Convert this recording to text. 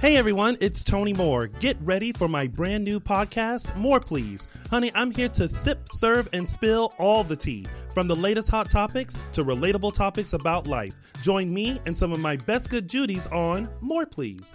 Hey everyone, it's Tony Moore. Get ready for my brand new podcast, More Please. Honey, I'm here to sip, serve, and spill all the tea, from the latest hot topics to relatable topics about life. Join me and some of my best good Judies on More Please.